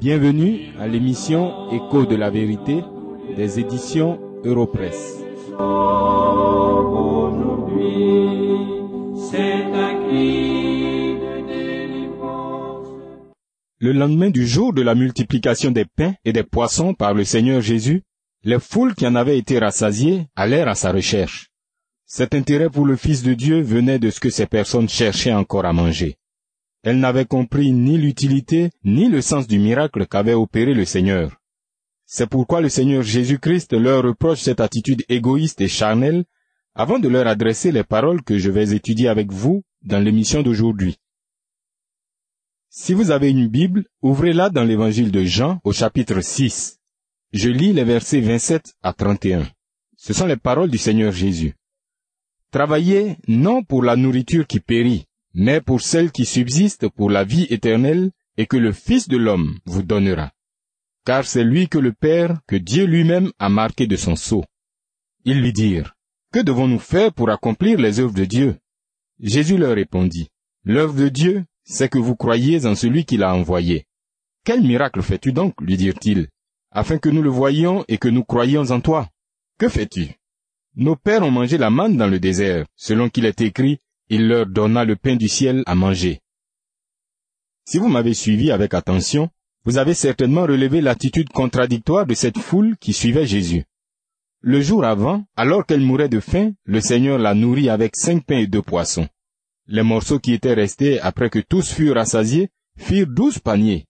Bienvenue à l'émission Écho de la vérité des éditions Europresse. Le lendemain du jour de la multiplication des pains et des poissons par le Seigneur Jésus, les foules qui en avaient été rassasiées allèrent à sa recherche. Cet intérêt pour le Fils de Dieu venait de ce que ces personnes cherchaient encore à manger. Elles n'avaient compris ni l'utilité ni le sens du miracle qu'avait opéré le Seigneur. C'est pourquoi le Seigneur Jésus-Christ leur reproche cette attitude égoïste et charnelle avant de leur adresser les paroles que je vais étudier avec vous dans l'émission d'aujourd'hui. Si vous avez une Bible, ouvrez-la dans l'évangile de Jean au chapitre 6. Je lis les versets 27 à 31. Ce sont les paroles du Seigneur Jésus. Travaillez non pour la nourriture qui périt, mais pour celle qui subsiste pour la vie éternelle et que le Fils de l'homme vous donnera. Car c'est lui que le Père, que Dieu lui-même a marqué de son sceau. Ils lui dirent, Que devons-nous faire pour accomplir les œuvres de Dieu? Jésus leur répondit, L'œuvre de Dieu, c'est que vous croyez en celui qui l'a envoyé. Quel miracle fais-tu donc? lui dirent-ils, afin que nous le voyions et que nous croyions en toi Que fais-tu? Nos pères ont mangé la manne dans le désert, selon qu'il est écrit, il leur donna le pain du ciel à manger. Si vous m'avez suivi avec attention, vous avez certainement relevé l'attitude contradictoire de cette foule qui suivait Jésus. Le jour avant, alors qu'elle mourait de faim, le Seigneur la nourrit avec cinq pains et deux poissons. Les morceaux qui étaient restés après que tous furent rassasiés firent douze paniers.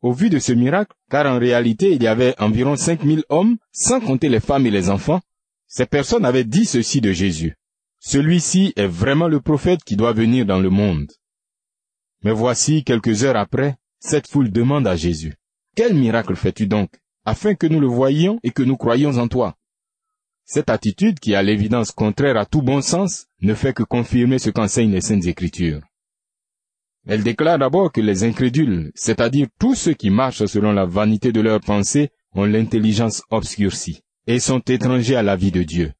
Au vu de ce miracle, car en réalité il y avait environ cinq mille hommes, sans compter les femmes et les enfants, ces personnes avaient dit ceci de Jésus. Celui-ci est vraiment le prophète qui doit venir dans le monde. Mais voici, quelques heures après, cette foule demande à Jésus, Quel miracle fais-tu donc, afin que nous le voyions et que nous croyions en toi? Cette attitude, qui a l'évidence contraire à tout bon sens, ne fait que confirmer ce qu'enseignent les Saintes Écritures. Elle déclare d'abord que les incrédules, c'est-à-dire tous ceux qui marchent selon la vanité de leurs pensées, ont l'intelligence obscurcie et sont étrangers à la vie de Dieu.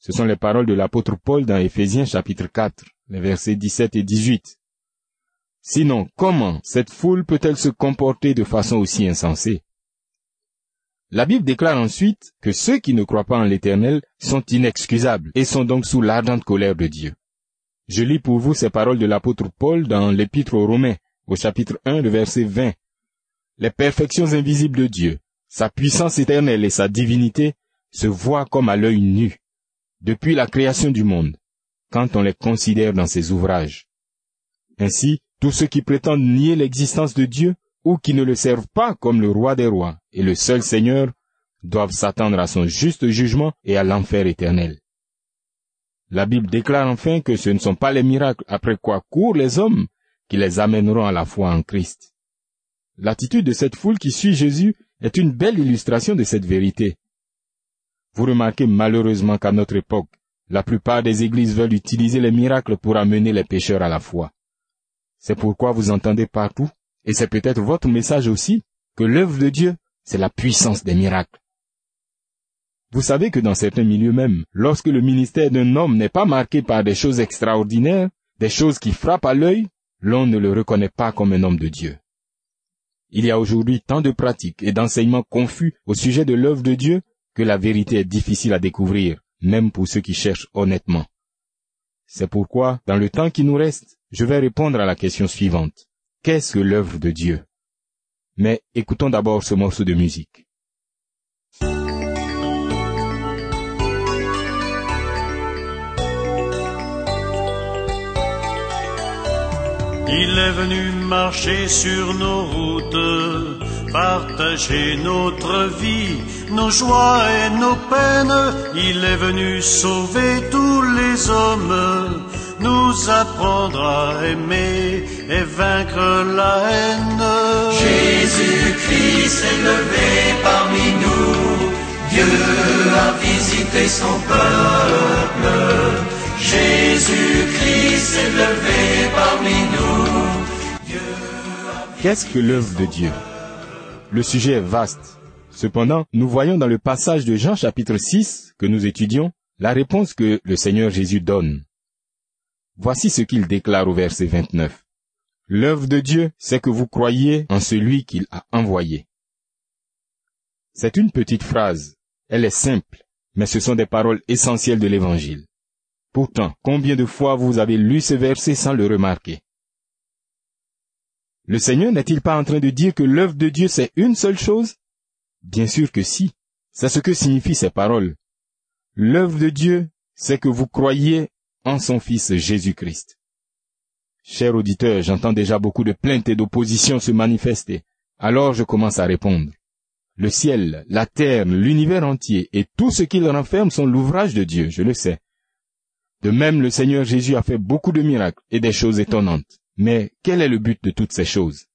Ce sont les paroles de l'apôtre Paul dans Éphésiens chapitre 4, les versets 17 et 18. Sinon, comment cette foule peut-elle se comporter de façon aussi insensée? La Bible déclare ensuite que ceux qui ne croient pas en l'Éternel sont inexcusables et sont donc sous l'ardente colère de Dieu. Je lis pour vous ces paroles de l'apôtre Paul dans l'Épître aux Romains, au chapitre 1, le verset 20. Les perfections invisibles de Dieu, sa puissance éternelle et sa divinité se voient comme à l'œil nu depuis la création du monde, quand on les considère dans ses ouvrages. Ainsi, tous ceux qui prétendent nier l'existence de Dieu ou qui ne le servent pas comme le roi des rois et le seul Seigneur doivent s'attendre à son juste jugement et à l'enfer éternel. La Bible déclare enfin que ce ne sont pas les miracles après quoi courent les hommes qui les amèneront à la foi en Christ. L'attitude de cette foule qui suit Jésus est une belle illustration de cette vérité. Vous remarquez malheureusement qu'à notre époque, la plupart des églises veulent utiliser les miracles pour amener les pécheurs à la foi. C'est pourquoi vous entendez partout, et c'est peut-être votre message aussi, que l'œuvre de Dieu, c'est la puissance des miracles. Vous savez que dans certains milieux même, lorsque le ministère d'un homme n'est pas marqué par des choses extraordinaires, des choses qui frappent à l'œil, l'on ne le reconnaît pas comme un homme de Dieu. Il y a aujourd'hui tant de pratiques et d'enseignements confus au sujet de l'œuvre de Dieu que la vérité est difficile à découvrir, même pour ceux qui cherchent honnêtement. C'est pourquoi, dans le temps qui nous reste, je vais répondre à la question suivante. Qu'est-ce que l'œuvre de Dieu? Mais écoutons d'abord ce morceau de musique. Il est venu marcher sur nos routes, partager notre vie, nos joies et nos peines. Il est venu sauver tous les hommes, nous apprendre à aimer et vaincre la haine. Jésus-Christ est levé parmi nous, Dieu a visité son peuple. Jésus-Christ est levé parmi nous. Qu'est-ce que l'œuvre de Dieu? Le sujet est vaste. Cependant, nous voyons dans le passage de Jean chapitre 6 que nous étudions la réponse que le Seigneur Jésus donne. Voici ce qu'il déclare au verset 29. L'œuvre de Dieu, c'est que vous croyez en celui qu'il a envoyé. C'est une petite phrase. Elle est simple, mais ce sont des paroles essentielles de l'Évangile. Pourtant, combien de fois vous avez lu ce verset sans le remarquer? Le Seigneur n'est-il pas en train de dire que l'œuvre de Dieu c'est une seule chose? Bien sûr que si. C'est ce que signifient ces paroles. L'œuvre de Dieu, c'est que vous croyez en son Fils Jésus-Christ. Cher auditeur, j'entends déjà beaucoup de plaintes et d'oppositions se manifester. Alors je commence à répondre. Le ciel, la terre, l'univers entier et tout ce qu'il renferme sont l'ouvrage de Dieu, je le sais. De même, le Seigneur Jésus a fait beaucoup de miracles et des choses étonnantes. Mais quel est le but de toutes ces choses?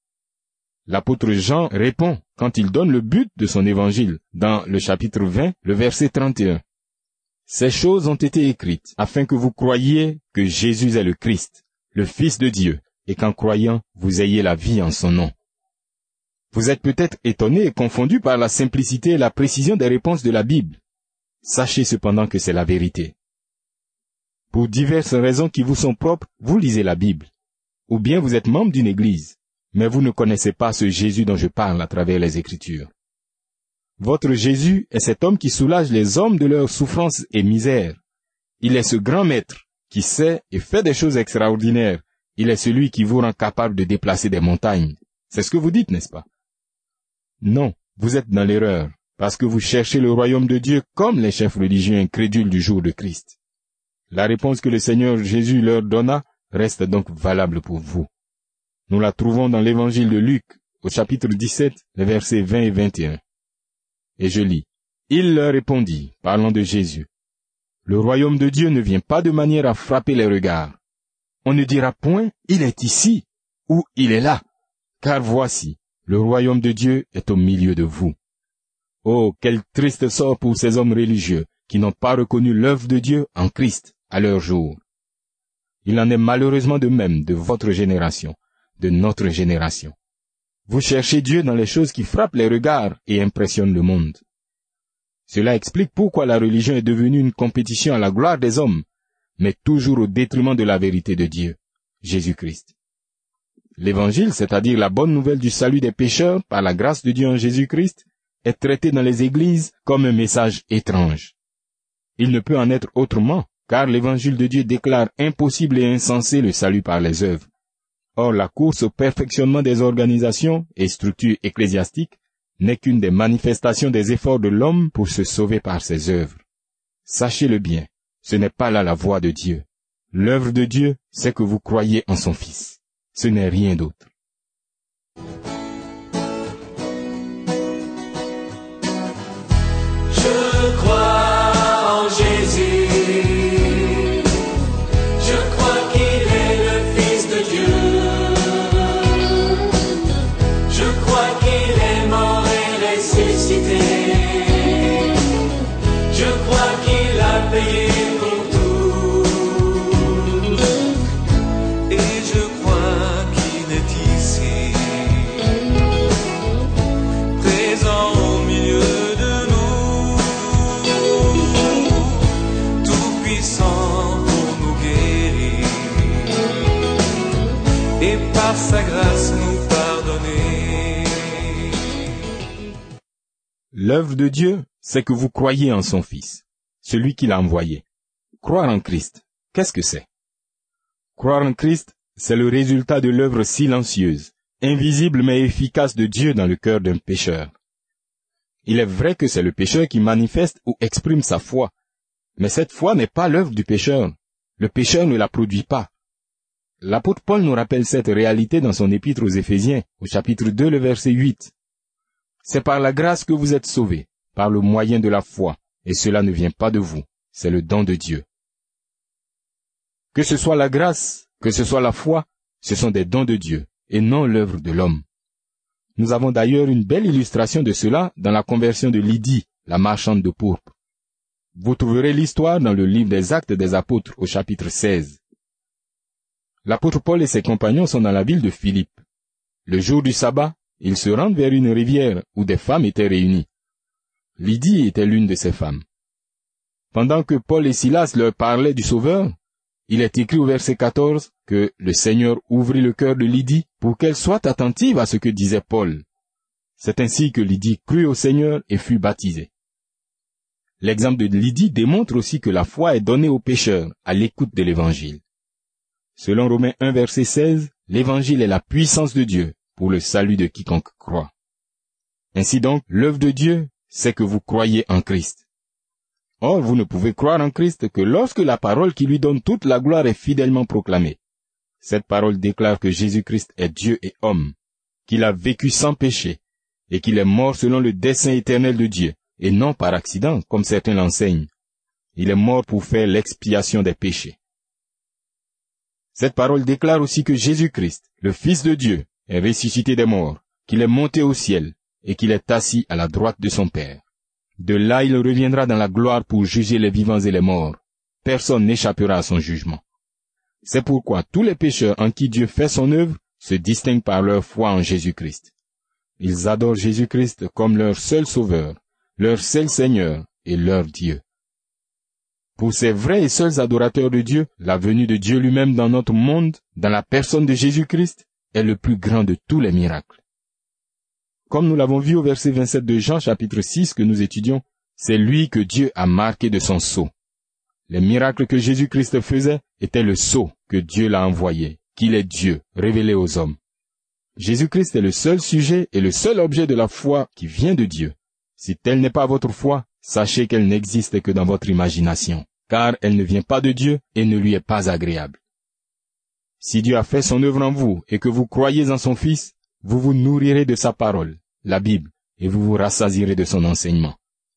L'apôtre Jean répond quand il donne le but de son évangile dans le chapitre 20, le verset 31. Ces choses ont été écrites afin que vous croyiez que Jésus est le Christ, le Fils de Dieu, et qu'en croyant, vous ayez la vie en son nom. Vous êtes peut-être étonné et confondu par la simplicité et la précision des réponses de la Bible. Sachez cependant que c'est la vérité. Pour diverses raisons qui vous sont propres, vous lisez la Bible. Ou bien vous êtes membre d'une église, mais vous ne connaissez pas ce Jésus dont je parle à travers les Écritures. Votre Jésus est cet homme qui soulage les hommes de leurs souffrances et misères. Il est ce grand maître qui sait et fait des choses extraordinaires. Il est celui qui vous rend capable de déplacer des montagnes. C'est ce que vous dites, n'est-ce pas? Non, vous êtes dans l'erreur, parce que vous cherchez le royaume de Dieu comme les chefs religieux incrédules du jour de Christ. La réponse que le Seigneur Jésus leur donna reste donc valable pour vous. Nous la trouvons dans l'évangile de Luc, au chapitre 17, les versets 20 et 21. Et je lis. Il leur répondit, parlant de Jésus. Le royaume de Dieu ne vient pas de manière à frapper les regards. On ne dira point, il est ici, ou il est là, car voici, le royaume de Dieu est au milieu de vous. Oh, quel triste sort pour ces hommes religieux qui n'ont pas reconnu l'œuvre de Dieu en Christ à leur jour. Il en est malheureusement de même de votre génération, de notre génération. Vous cherchez Dieu dans les choses qui frappent les regards et impressionnent le monde. Cela explique pourquoi la religion est devenue une compétition à la gloire des hommes, mais toujours au détriment de la vérité de Dieu, Jésus-Christ. L'évangile, c'est-à-dire la bonne nouvelle du salut des pécheurs par la grâce de Dieu en Jésus-Christ, est traité dans les églises comme un message étrange. Il ne peut en être autrement car l'évangile de Dieu déclare impossible et insensé le salut par les œuvres. Or, la course au perfectionnement des organisations et structures ecclésiastiques n'est qu'une des manifestations des efforts de l'homme pour se sauver par ses œuvres. Sachez-le bien, ce n'est pas là la voie de Dieu. L'œuvre de Dieu, c'est que vous croyez en son Fils. Ce n'est rien d'autre. L'œuvre de Dieu, c'est que vous croyez en son Fils, celui qu'il a envoyé. Croire en Christ, qu'est-ce que c'est? Croire en Christ, c'est le résultat de l'œuvre silencieuse, invisible mais efficace de Dieu dans le cœur d'un pécheur. Il est vrai que c'est le pécheur qui manifeste ou exprime sa foi, mais cette foi n'est pas l'œuvre du pécheur. Le pécheur ne la produit pas. L'apôtre Paul nous rappelle cette réalité dans son épître aux Éphésiens, au chapitre 2, le verset 8. C'est par la grâce que vous êtes sauvés, par le moyen de la foi, et cela ne vient pas de vous, c'est le don de Dieu. Que ce soit la grâce, que ce soit la foi, ce sont des dons de Dieu, et non l'œuvre de l'homme. Nous avons d'ailleurs une belle illustration de cela dans la conversion de Lydie, la marchande de pourpre. Vous trouverez l'histoire dans le livre des Actes des Apôtres au chapitre 16. L'apôtre Paul et ses compagnons sont dans la ville de Philippe. Le jour du sabbat, ils se rendent vers une rivière où des femmes étaient réunies. Lydie était l'une de ces femmes. Pendant que Paul et Silas leur parlaient du Sauveur, il est écrit au verset 14 que le Seigneur ouvrit le cœur de Lydie pour qu'elle soit attentive à ce que disait Paul. C'est ainsi que Lydie crut au Seigneur et fut baptisée. L'exemple de Lydie démontre aussi que la foi est donnée aux pécheurs à l'écoute de l'Évangile. Selon Romains 1 verset 16, l'Évangile est la puissance de Dieu pour le salut de quiconque croit. Ainsi donc, l'œuvre de Dieu, c'est que vous croyez en Christ. Or, vous ne pouvez croire en Christ que lorsque la parole qui lui donne toute la gloire est fidèlement proclamée. Cette parole déclare que Jésus-Christ est Dieu et homme, qu'il a vécu sans péché, et qu'il est mort selon le dessein éternel de Dieu, et non par accident, comme certains l'enseignent. Il est mort pour faire l'expiation des péchés. Cette parole déclare aussi que Jésus-Christ, le Fils de Dieu, est ressuscité des morts, qu'il est monté au ciel, et qu'il est assis à la droite de son Père. De là il reviendra dans la gloire pour juger les vivants et les morts. Personne n'échappera à son jugement. C'est pourquoi tous les pécheurs en qui Dieu fait son œuvre se distinguent par leur foi en Jésus-Christ. Ils adorent Jésus-Christ comme leur seul sauveur, leur seul Seigneur et leur Dieu. Pour ces vrais et seuls adorateurs de Dieu, la venue de Dieu lui-même dans notre monde, dans la personne de Jésus-Christ, est le plus grand de tous les miracles. Comme nous l'avons vu au verset 27 de Jean chapitre 6 que nous étudions, c'est lui que Dieu a marqué de son sceau. Les miracles que Jésus-Christ faisait étaient le sceau que Dieu l'a envoyé, qu'il est Dieu, révélé aux hommes. Jésus-Christ est le seul sujet et le seul objet de la foi qui vient de Dieu. Si telle n'est pas votre foi, sachez qu'elle n'existe que dans votre imagination, car elle ne vient pas de Dieu et ne lui est pas agréable. Si Dieu a fait son œuvre en vous et que vous croyez en son Fils, vous vous nourrirez de sa parole, la Bible, et vous vous rassasirez de son enseignement.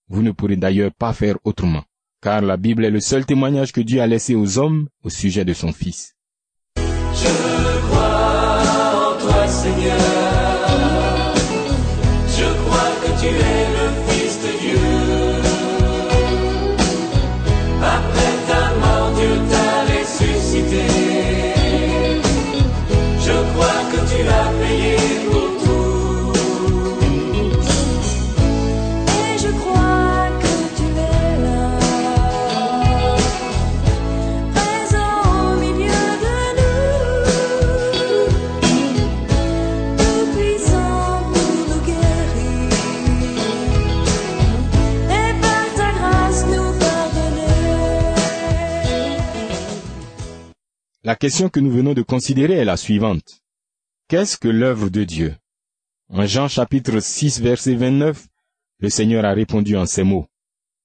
Vous ne pourrez d'ailleurs pas faire autrement, car la Bible est le seul témoignage que Dieu a laissé aux hommes au sujet de son Fils. Je crois en toi, Seigneur. Je crois que tu es La question que nous venons de considérer est la suivante. Qu'est-ce que l'œuvre de Dieu? En Jean chapitre 6 verset 29, le Seigneur a répondu en ces mots.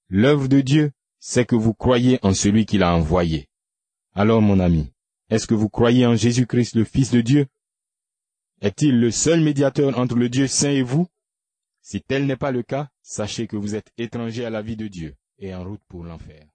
L'œuvre de Dieu, c'est que vous croyez en celui qui l'a envoyé. Alors mon ami, est-ce que vous croyez en Jésus-Christ le Fils de Dieu? Est-il le seul médiateur entre le Dieu saint et vous? Si tel n'est pas le cas, sachez que vous êtes étranger à la vie de Dieu et en route pour l'enfer.